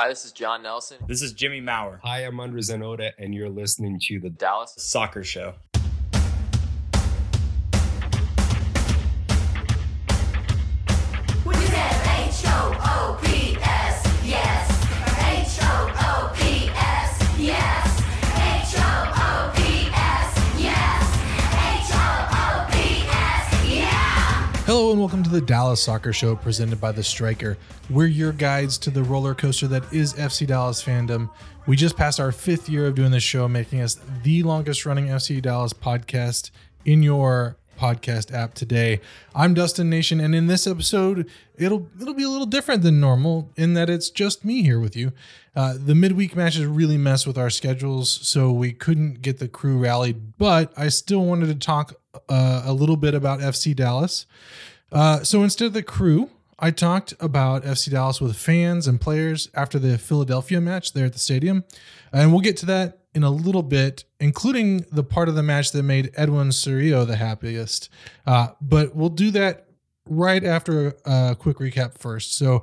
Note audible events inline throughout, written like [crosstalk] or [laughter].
Hi, this is John Nelson. This is Jimmy Maurer. Hi, I'm Andres Zanoda, and you're listening to the Dallas Soccer Show. The Dallas Soccer Show presented by The Striker. We're your guides to the roller coaster that is FC Dallas fandom. We just passed our fifth year of doing this show, making us the longest running FC Dallas podcast in your podcast app today. I'm Dustin Nation, and in this episode, it'll it'll be a little different than normal in that it's just me here with you. Uh, the midweek matches really mess with our schedules, so we couldn't get the crew rallied. But I still wanted to talk uh, a little bit about FC Dallas. Uh, so instead of the crew, I talked about FC Dallas with fans and players after the Philadelphia match there at the stadium. And we'll get to that in a little bit, including the part of the match that made Edwin Cerrillo the happiest. Uh, but we'll do that right after a quick recap first. So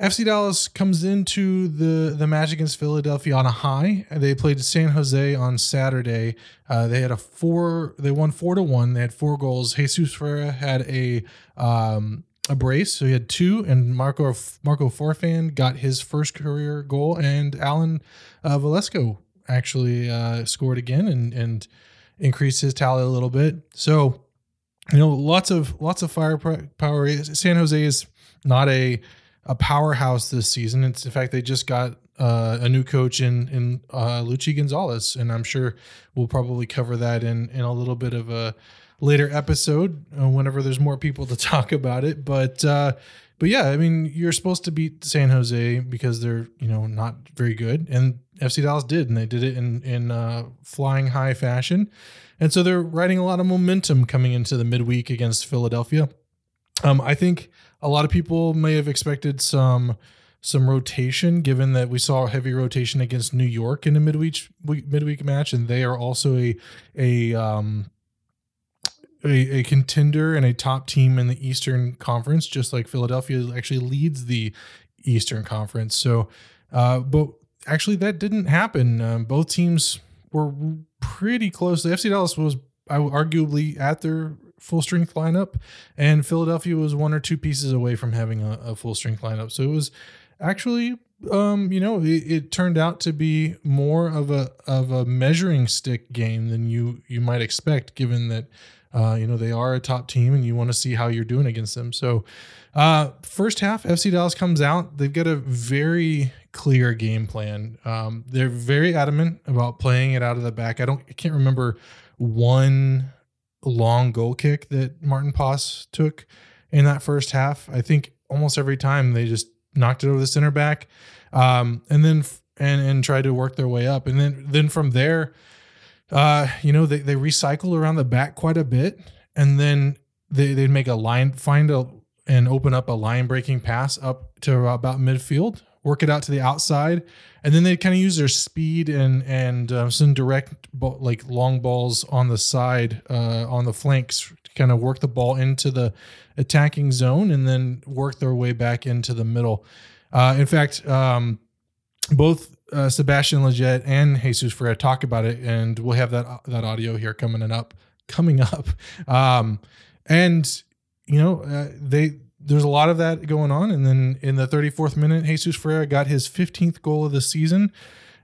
FC Dallas comes into the the match against Philadelphia on a high. They played San Jose on Saturday. Uh, they had a four. They won four to one. They had four goals. Jesus Ferreira had a um, a brace, so he had two, and Marco Marco Farfan got his first career goal, and Alan uh, Velasco actually uh, scored again and and increased his tally a little bit. So you know, lots of lots of firepower. San Jose is not a a powerhouse this season. It's in fact they just got uh, a new coach in in uh, Luchi Gonzalez, and I'm sure we'll probably cover that in in a little bit of a later episode uh, whenever there's more people to [laughs] talk about it. But uh, but yeah, I mean, you're supposed to beat San Jose because they're you know not very good, and FC Dallas did, and they did it in in uh, flying high fashion. And so they're riding a lot of momentum coming into the midweek against Philadelphia. Um, I think a lot of people may have expected some some rotation, given that we saw heavy rotation against New York in a midweek midweek match, and they are also a a um, a, a contender and a top team in the Eastern Conference, just like Philadelphia actually leads the Eastern Conference. So, uh, but actually, that didn't happen. Um, both teams were pretty close. The FC Dallas was arguably at their full strength lineup, and Philadelphia was one or two pieces away from having a, a full strength lineup. So it was actually, um, you know, it, it, turned out to be more of a of a measuring stick game than you you might expect, given that. Uh, you know they are a top team, and you want to see how you're doing against them. So, uh, first half, FC Dallas comes out. They've got a very clear game plan. Um, they're very adamant about playing it out of the back. I don't, I can't remember one long goal kick that Maarten Paes took in that first half. I think almost every time they just knocked it over the center back, um, and then and and tried to work their way up, and then then from there, uh, you know, they they recycle around the back quite a bit, and then they they'd make a line, find a and open up a line breaking pass up to about midfield work it out to the outside, and then they kind of use their speed and and uh, some direct ball, like long balls on the side uh, on the flanks kind of work the ball into the attacking zone, and then work their way back into the middle. Uh, in fact, um, both uh, Sebastian Lletget and Jesus Ferreira talk about it, and we'll have that that audio here coming and up coming up. Um, and you know, uh, they there's a lot of that going on. And then in the 34th minute, Jesus Ferreira got his 15th goal of the season.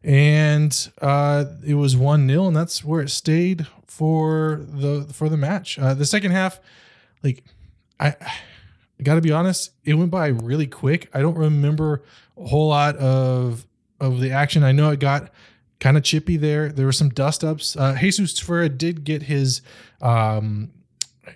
And uh, it was 1 0, and that's where it stayed for the for the match. Uh, the second half, like, I, I got to be honest, it went by really quick. I don't remember a whole lot of of the action. I know it got kind of chippy there. There were some dust ups. Uh, Jesus Ferreira did get his um,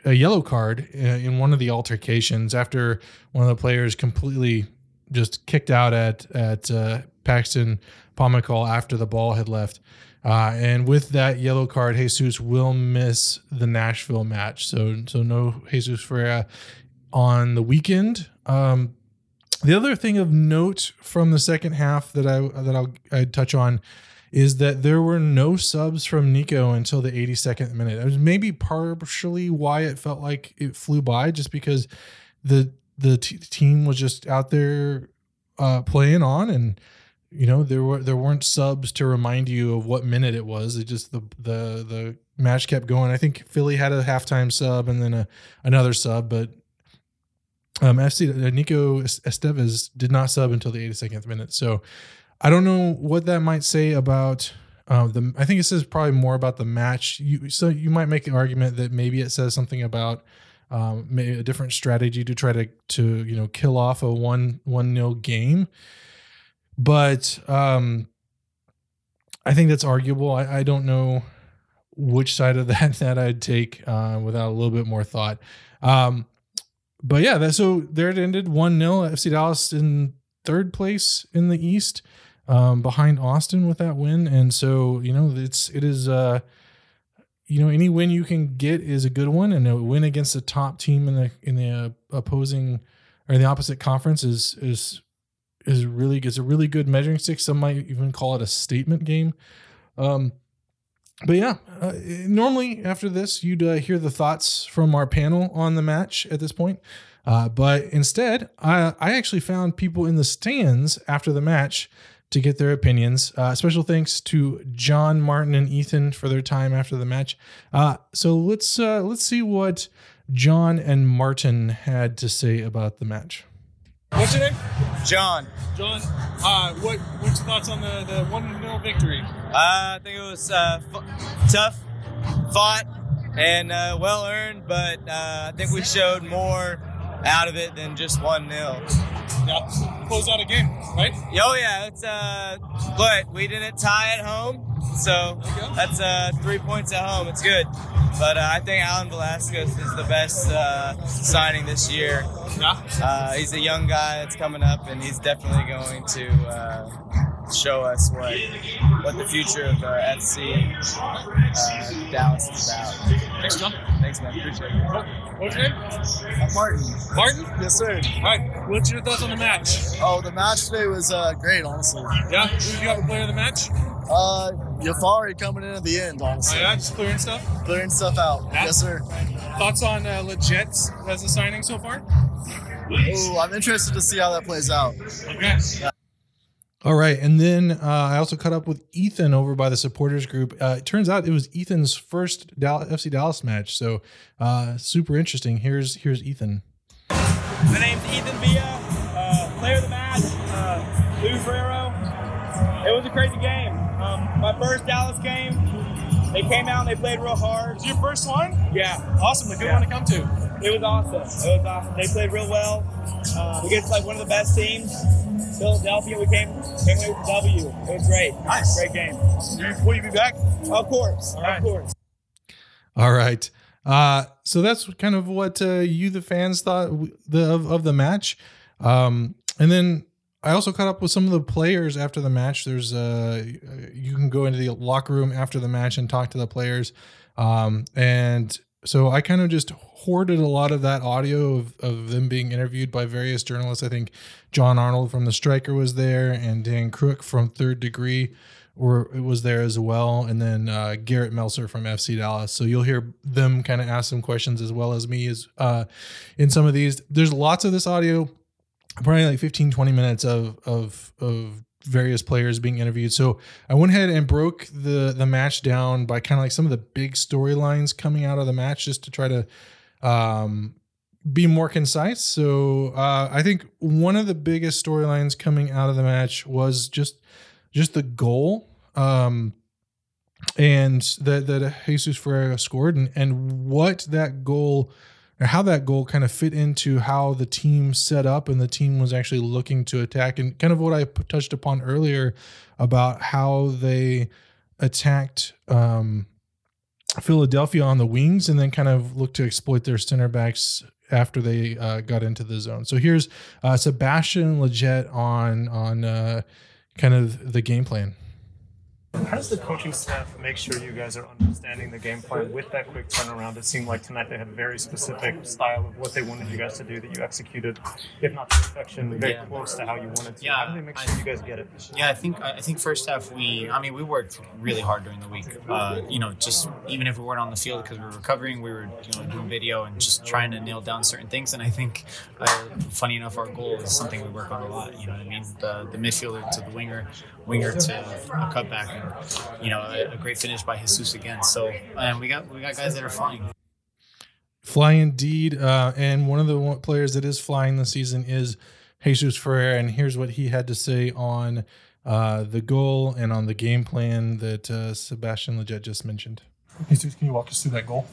a yellow card uh, in one of the altercations after one of the players completely just kicked out at at uh, Paxton Pomykal after the ball had left. Uh, and with that yellow card, Jesus will miss the Nashville match. So so no Jesus Ferreira on the weekend. Um, the other thing of note from the second half that I that I'll I'd touch on is that there were no subs from Nico until the 82nd minute. It was maybe partially why it felt like it flew by, just because the the t- team was just out there uh, playing on, and you know there were there weren't subs to remind you of what minute it was. It just the the the match kept going. I think Philly had a halftime sub and then a another sub, but um, FC uh, Nico Estevez did not sub until the 82nd minute. So I don't know what that might say about uh, the. I think it says probably more about the match. You so you might make an argument that maybe it says something about um, a different strategy to try to to you know kill off a one one nil game. But um, I think that's arguable. I, I don't know which side of [laughs] that that I'd take uh, without a little bit more thought. Um, but yeah, that, so there it ended 1 0. FC Dallas in third place in the East um, behind Austin with that win. And so, you know, it's, it is, uh, you know, any win you can get is a good one. And a win against the top team in the, in the uh, opposing or the opposite conference is, is, is really, is a really good measuring stick. Some might even call it a statement game. Um, but yeah, uh, normally after this, you'd uh, hear the thoughts from our panel on the match at this point. Uh, but instead, I, I actually found people in the stands after the match to get their opinions. Uh, special thanks to John, Martin, and Ethan for their time after the match. Uh, so let's uh, let's see what John and Martin had to say about the match. What's your name? John, John. Uh, what what's your thoughts on the the one 0 victory? uh, I think it was uh, f- tough, fought, and uh, well earned, but uh, I think we showed more out of it than just one 0 Yeah, close out a game, right? Oh yeah, it's uh, but we didn't tie at home, so There you go. that's uh, three points at home. It's good, but uh, I think Alan Velasquez is the best uh, signing this year. Yeah. Uh, he's a young guy that's coming up, and he's definitely going to uh, show us what what the future of uh, FC uh, Dallas is about. Thanks, John. Thanks, man. Appreciate it. What, what's your name? Martin. Martin. Yes, sir. All right. What's your thoughts on the match? Oh, the match today was uh, great, honestly. Yeah. Who you got the player of the match? Uh, Yafari coming in at the end, Oh, honestly. yeah, just clearing stuff. Clearing stuff out. Yeah. Yes, sir. Thoughts on uh, Legets as a signing so far? Ooh, I'm interested to see how that plays out. Okay. All right, and then uh, I also caught up with Ethan over by the supporters group. Uh, it turns out it was Ethan's first Dal- FC Dallas match, so uh, super interesting. Here's here's Ethan. My name's Ethan Villa, uh, player of the match, uh, Lou Ferrero. It was a crazy game. Um, my first Dallas game. They came out and they played real hard. Is your first one? Yeah, Awesome. A good Yeah. one to come to. it was awesome. It was awesome. They played real well. Uh, against like one of the best teams, Philadelphia. We came came away with a W. It was great. Nice. Great game. Will you be back? Of course. All right. Of course. All right, uh, so that's kind of what uh, you, the fans, thought the, of, of the match, um, and then I also caught up with some of the players after the match. There's uh, you can go into the locker room after the match and talk to the players, um, and so I kind of just hoarded a lot of that audio of, of them being interviewed by various journalists. I think John Arnold from the Striker was there, and Dan Crook from Third Degree were was there as well, and then uh, Garrett Melser from FC Dallas. So you'll hear them kind of ask some questions as well as me as uh, in some of these. There's lots of this audio probably like 15 20 minutes of of of various players being interviewed. So i went ahead and broke the the match down by kind of like some of the big storylines coming out of the match just to try to um be more concise. So uh i think one of the biggest storylines coming out of the match was just just the goal um and that that jesus ferreira scored and and what that goal how that goal kind of fit into how the team set up and the team was actually looking to attack and kind of what I touched upon earlier about how they attacked um, Philadelphia on the wings and then kind of looked to exploit their center backs after they uh, got into the zone. So here's uh, Sebastian Lletget on on uh, kind of the game plan. How does the coaching staff make sure you guys are understanding the game plan with that quick turnaround? It seemed like tonight they had a very specific style of what they wanted you guys to do that you executed, if not to perfection, very Yeah. close to how you wanted to. Yeah, How do they make sure I- you guys get it? Yeah, I think I think first half we I mean we worked really hard during the week. Uh, you know, just even if we weren't on the field because we were recovering, we were you know doing video and just trying to nail down certain things. And I think, uh, funny enough, our goal is something we work on a lot. You know what I mean? The the midfielder to the winger, winger to a cutback, and you know a, a great finish by Jesus again. So and we got we got guys that are flying. Fly indeed. Uh, and one of the players that is flying this season is Jesus Ferreira, And here's what he had to say on uh, the goal and on the game plan that uh, Sebastian Lletget just mentioned. Jesus, can you walk us through that goal?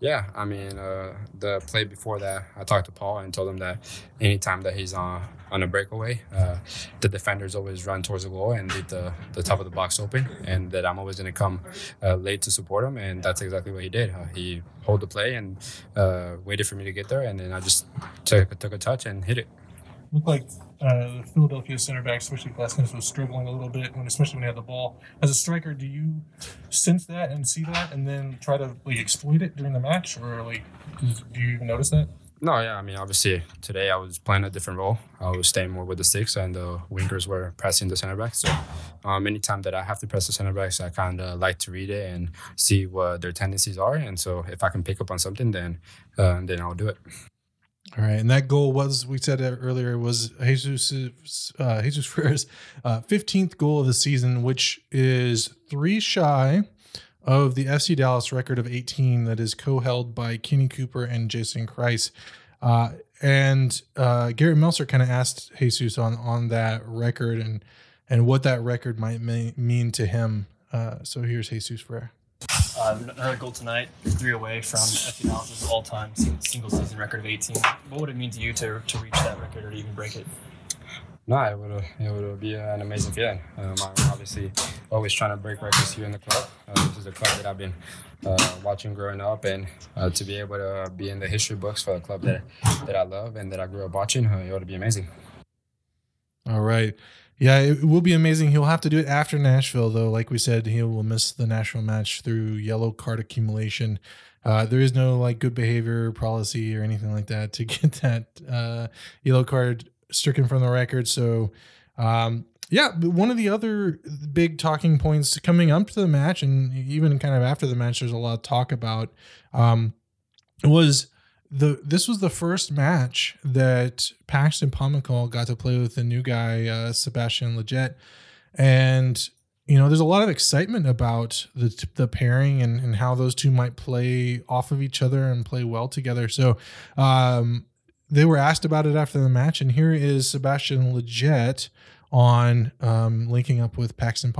Yeah, I mean, uh, the play before that, I talked to Paul and told him that anytime that he's on on a breakaway, uh, the defenders always run towards the goal and leave the, the top of the box open, and that I'm always going to come uh, late to support him, and that's exactly what he did. Uh, he held the play and uh, waited for me to get there, and then I just took took a touch and hit it. Looked like uh, the Philadelphia center back, especially Glaskins, was struggling a little bit, when, especially when he had the ball. As a striker, do you sense that and see that, and then try to like exploit it during the match, or like do you even notice that? No, yeah, I mean, obviously today I was playing a different role. I was staying more with the sticks, and the wingers were pressing the center backs. So, um, anytime that I have to press the center backs, I kind of like to read it and see what their tendencies are. And so, if I can pick up on something, then uh, then I'll do it. All right, and that goal was we said earlier was Jesus uh, Jesus Ferreira's uh, 15th goal of the season, which is three shy of the FC Dallas record of 18 that is co-held by Kenny Cooper and Jason Kreis. Uh, and uh, Garrett Melser kind of asked Jesus on on that record and and what that record might may, mean to him. Uh, so here's Jesus Ferreira. Uh, another goal tonight, three away from FC Dallas' all-time single season record of 18. What would it mean to you to, to reach that record or to even break it? No, it would it would be an amazing feeling. Um, I'm obviously always trying to break records here in the club. Uh, this is a club that I've been uh, watching growing up, and uh, to be able to be in the history books for a club that that I love and that I grew up watching, uh, it would be amazing. All right. Yeah, it will be amazing. He'll have to do it after Nashville, though. Like we said, he will miss the Nashville match through yellow card accumulation. Uh, there is no like good behavior policy or anything like that to [laughs] get that uh, yellow card stricken from the record. So, um, yeah, one of the other big talking points coming up to the match, and even kind of after the match, there's a lot of talk about um, was the this was the first match that Paxton Pomykal got to play with the new guy uh, Sebastian Lletget, and you know there's a lot of excitement about the the pairing and, and how those two might play off of each other and play well together. So um, they were asked about it after the match, and here is Sebastian Lletget on um, linking up with Paxton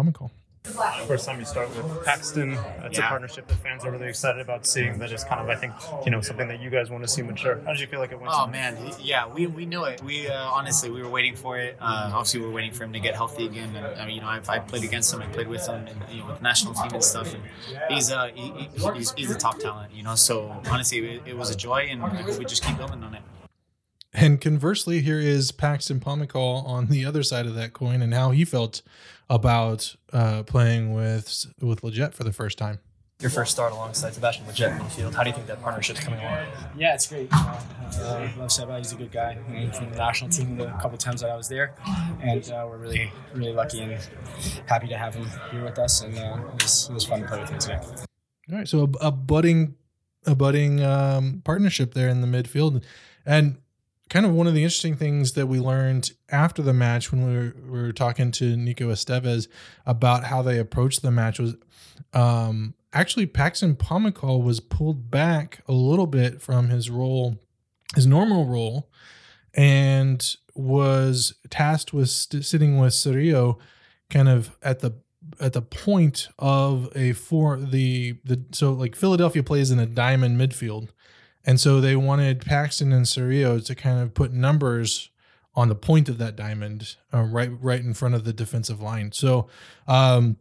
Pomykal. First time you start with Paxton, it's a partnership that fans are really excited about seeing. That is kind of, I think, you know, something that you guys want to see mature. How did you feel like it went? Oh man, yeah, we, we knew it. We uh, honestly we were waiting for it. Uh, obviously, we were waiting for him to get healthy again. And I mean, you know, I've, I played against him. I played with him, and you know, with the national team and stuff. And he's uh, he, he- he's, he's a top talent, you know. So honestly, it, it was a joy, and we just keep building on it. And conversely, here is Paxton Pomykal on the other side of that coin and how he felt about uh, playing with with Lletget for the first time. Your first start alongside Sebastian Lletget in the field. How do you think that partnership's coming along? Yeah, it's great. Uh, love Seba. He's a good guy. I mean, from the national team the couple times that I was there, and uh, we're really, really lucky and happy to have him here with us. And uh, it, was, it was fun to play with him today. All right, so a, a budding a budding um, partnership there in the midfield, and kind of one of the interesting things that we learned after the match when we were, we were talking to Nico Estevez about how they approached the match was um, actually Paxton Pomykal was pulled back a little bit from his role, his normal role, and was tasked with st- sitting with Cerrillo kind of at the at the point of a four the the so like Philadelphia plays in a diamond midfield, and so they wanted Paxton and Cerrillo to kind of put numbers on the point of that diamond, uh, right right in front of the defensive line. So, um,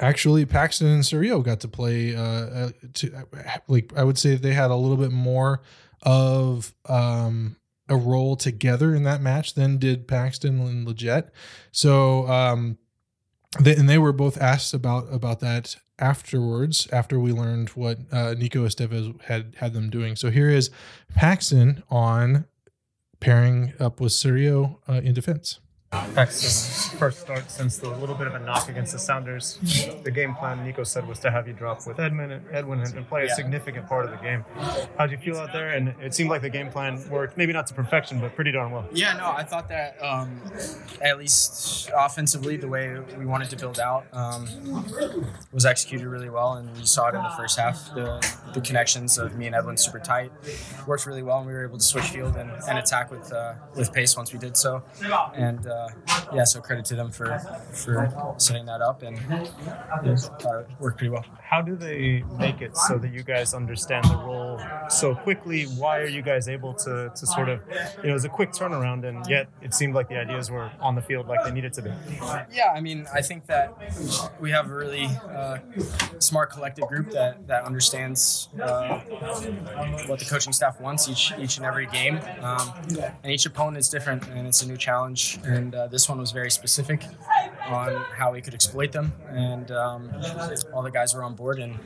actually, Paxton and Cerrillo got to play. Uh, uh, to like I would say they had a little bit more of um a role together in that match than did Paxton and Lletget. So um they, and they were both asked about about that afterwards after we learned what uh, Nico Estevez had had them doing. So here is Paxton on pairing up with Cerrillo uh, in defense. Paxton's first start since the little bit of a knock against the Sounders. The game plan, Nico said, was to have you drop with Edmund and Edwin and play a significant part of the game. How'd you feel out there? And it seemed like the game plan worked, maybe not to perfection, but pretty darn well. Yeah, no, I thought that um, at least offensively, the way we wanted to build out um, was executed really well, and you saw it in the first half. The, the connections of me and Edwin super tight worked really well, and we were able to switch field and, and attack with uh, with pace once we did so. And uh, yeah, so credit to them for for setting that up, and yeah, it worked pretty well. How do they make it so that you guys understand the role so quickly? Why are you guys able to, to sort of, you know, it was a quick turnaround, and yet it seemed like the ideas were on the field like they needed to be? Yeah, I mean, I think that we have a really uh, smart collective group that that understands uh, what the coaching staff wants each each and every game, um, and each opponent is different, and it's a new challenge. And uh, this one was very specific on how we could exploit them, and um, all the guys were on board and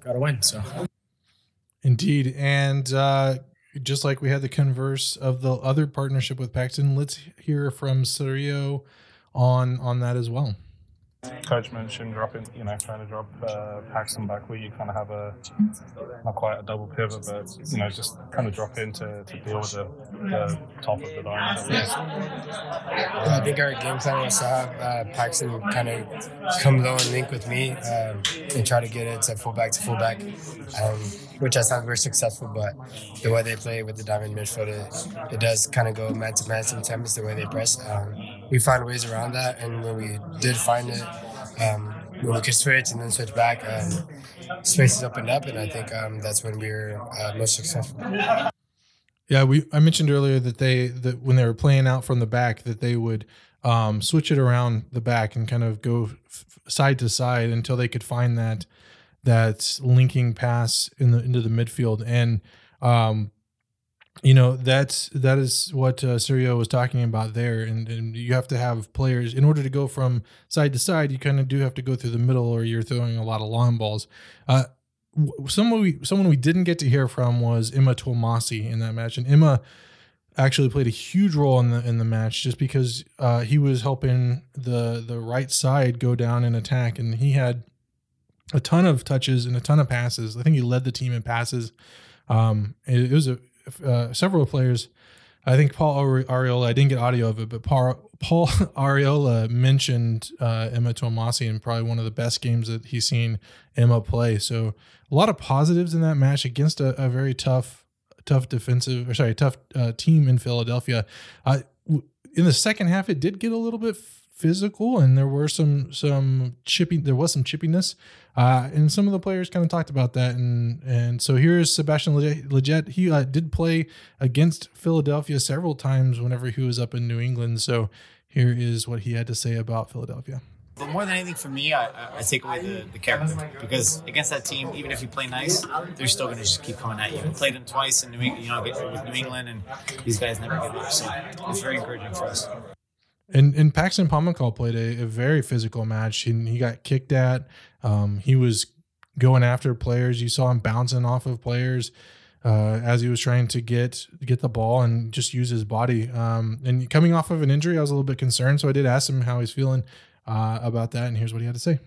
got a win. So. Indeed. And uh, just like we had the converse of the other partnership with Paxton, let's hear from Cerrillo on on that as well. Coach mentioned dropping, you know, trying to drop uh, Paxton back where you kind of have a, not quite a double pivot, but, you know, just kind of drop in to, to deal with the, the top of the line. Yes. I think our game plan was to have uh, Paxton kind of come low and link with me um, and try to get it to fullback to fullback, um, which I found very successful. But the way they play with the diamond midfield, it, it does kind of go man to man sometimes the way they press. Um, we find ways around that, and when we did find it, um, when we could switch and then switch back, um, spaces opened up, and I think um, that's when we were uh, most successful. Yeah, we I mentioned earlier that they that when they were playing out from the back that they would um, switch it around the back and kind of go f- side to side until they could find that that linking pass in the into the midfield and um, you know that's that is what uh, Cerrillo was talking about there and, and you have to have players in order to go from side to side you kind of do have to go through the middle or you're throwing a lot of long balls uh, someone we someone we didn't get to hear from was Ema Twumasi in that match, and Emma actually played a huge role in the in the match just because uh, he was helping the the right side go down and attack, and he had a ton of touches and a ton of passes. I think he led the team in passes. Um, it, it was a uh, several players. I think Paul Ari- Arriola. I didn't get audio of it, but Paul, [laughs] Paul Arriola mentioned uh, Ema Twumasi and probably one of the best games that he's seen Emma play. So a lot of positives in that match against a, a very tough, tough defensive, or sorry, tough uh, team in Philadelphia. Uh, in the second half, it did get a little bit physical, and there were some some chipping. There was some chippiness, uh, and some of the players kind of talked about that. And and so here's Sebastian Lletget. He uh, did play against Philadelphia several times whenever he was up in New England. So here is what he had to say about Philadelphia. But more than anything for me, I, I- take away the, the character because against that team, even if you play nice, they're still going to just keep coming at you. Played them twice in New England, you know, with New England, and these guys never give up. So it's very encouraging for us. And and Paxton Pomykal played a, a very physical match. And he got kicked at. Um, he was going after players. You saw him bouncing off of players uh, as he was trying to get get the ball and just use his body. Um, and coming off of an injury, I was a little bit concerned. So I did ask him how he's feeling uh, about that. And here's what he had to say.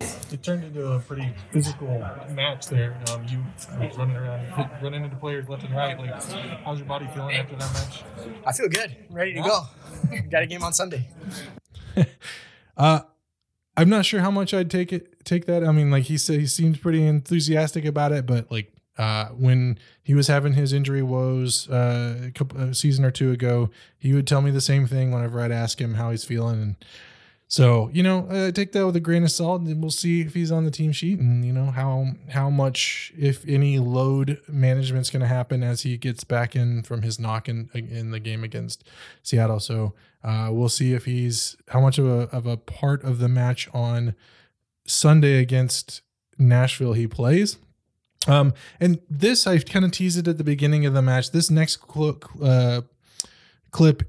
It turned into a pretty physical match there. Um, you were running around, hit, running into players left and right. Like, how's your body feeling after that match? I feel good. Ready to go. Got a game on Sunday. [laughs] Uh, I'm not sure how much I'd take it take that. I mean, like he said, he seems pretty enthusiastic about it, but like uh, when he was having his injury woes uh, a couple a season or two ago, he would tell me the same thing whenever I'd ask him how he's feeling, and so you know, uh, take that with a grain of salt, and we'll see if he's on the team sheet, and you know how how much, if any, load management's going to happen as he gets back in from his knock in in the game against Seattle. So uh, we'll see if he's how much of a of a part of the match on Sunday against Nashville he plays. Um, and this I kind of teased it at the beginning of the match. This next cl- uh, clip,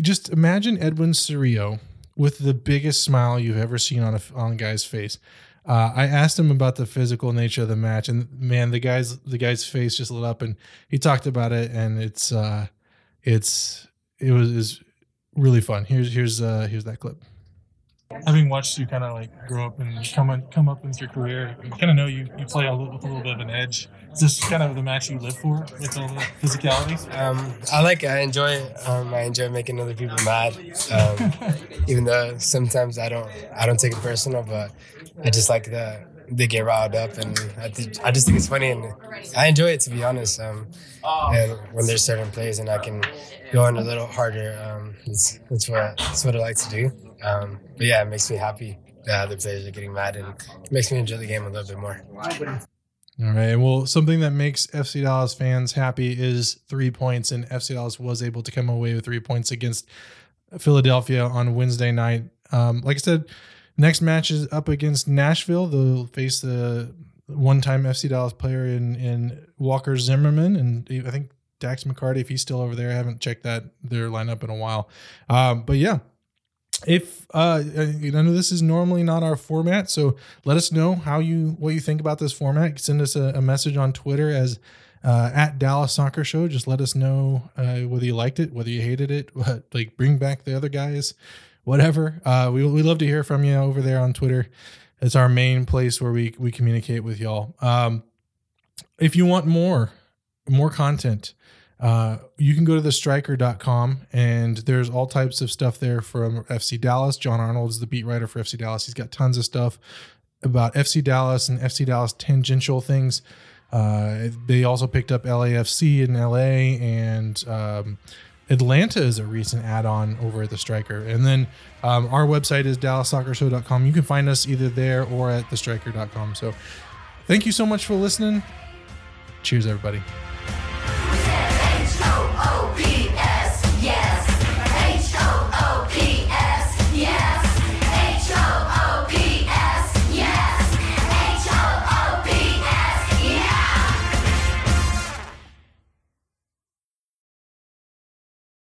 just imagine Edwin Cerrillo with the biggest smile you've ever seen on a on a guy's face. Uh, I asked him about the physical nature of the match, and man, the guy's the guy's face just lit up, and he talked about it, and it's uh, it's it was is really fun. Here's here's uh, here's that clip. Having watched you kind of like grow up and come on, come up with your career, you kind of know you, you play a little, with a little bit of an edge. Is this kind of the match you live for with all the physicalities? Um, I like it. I enjoy it. Um, I enjoy making other people mad. Um, [laughs] even though sometimes I don't I don't take it personal, but I just like the they get riled up, and I, th- I just think it's funny, and I enjoy it to be honest. Um, and when there's certain plays, and I can go in a little harder, um, it's, it's what it's what I like to do. Um, but yeah, it makes me happy that other players are getting mad, and makes me enjoy the game a little bit more. All right. Well, something that makes FC Dallas fans happy is three points, and FC Dallas was able to come away with three points against Philadelphia on Wednesday night. Um, like I said, next match is up against Nashville. They'll face the one-time FC Dallas player in in Walker Zimmerman, and I think Dax McCarty, if he's still over there. I haven't checked that their lineup in a while. Um, but yeah, if uh know this is normally not our format, so let us know how you what you think about this format. Send us a, a message on Twitter as uh, at Dallas Soccer Show. Just let us know uh, whether you liked it, whether you hated it, [laughs] what, like bring back the other guys, whatever. Uh, we we love to hear from you over there on Twitter. It's our main place where we we communicate with y'all. Um, if you want more more content uh, you can go to thestriker.com and there's all types of stuff there from FC Dallas. John Arnold is the beat writer for FC Dallas. He's got tons of stuff about FC Dallas and FC Dallas tangential things. Uh, they also picked up LAFC in LA and um, Atlanta is a recent add-on over at the Striker. And then um, our website is dallassoccershow.com. You can find us either there or at thestriker.com. So thank you so much for listening. Cheers, everybody.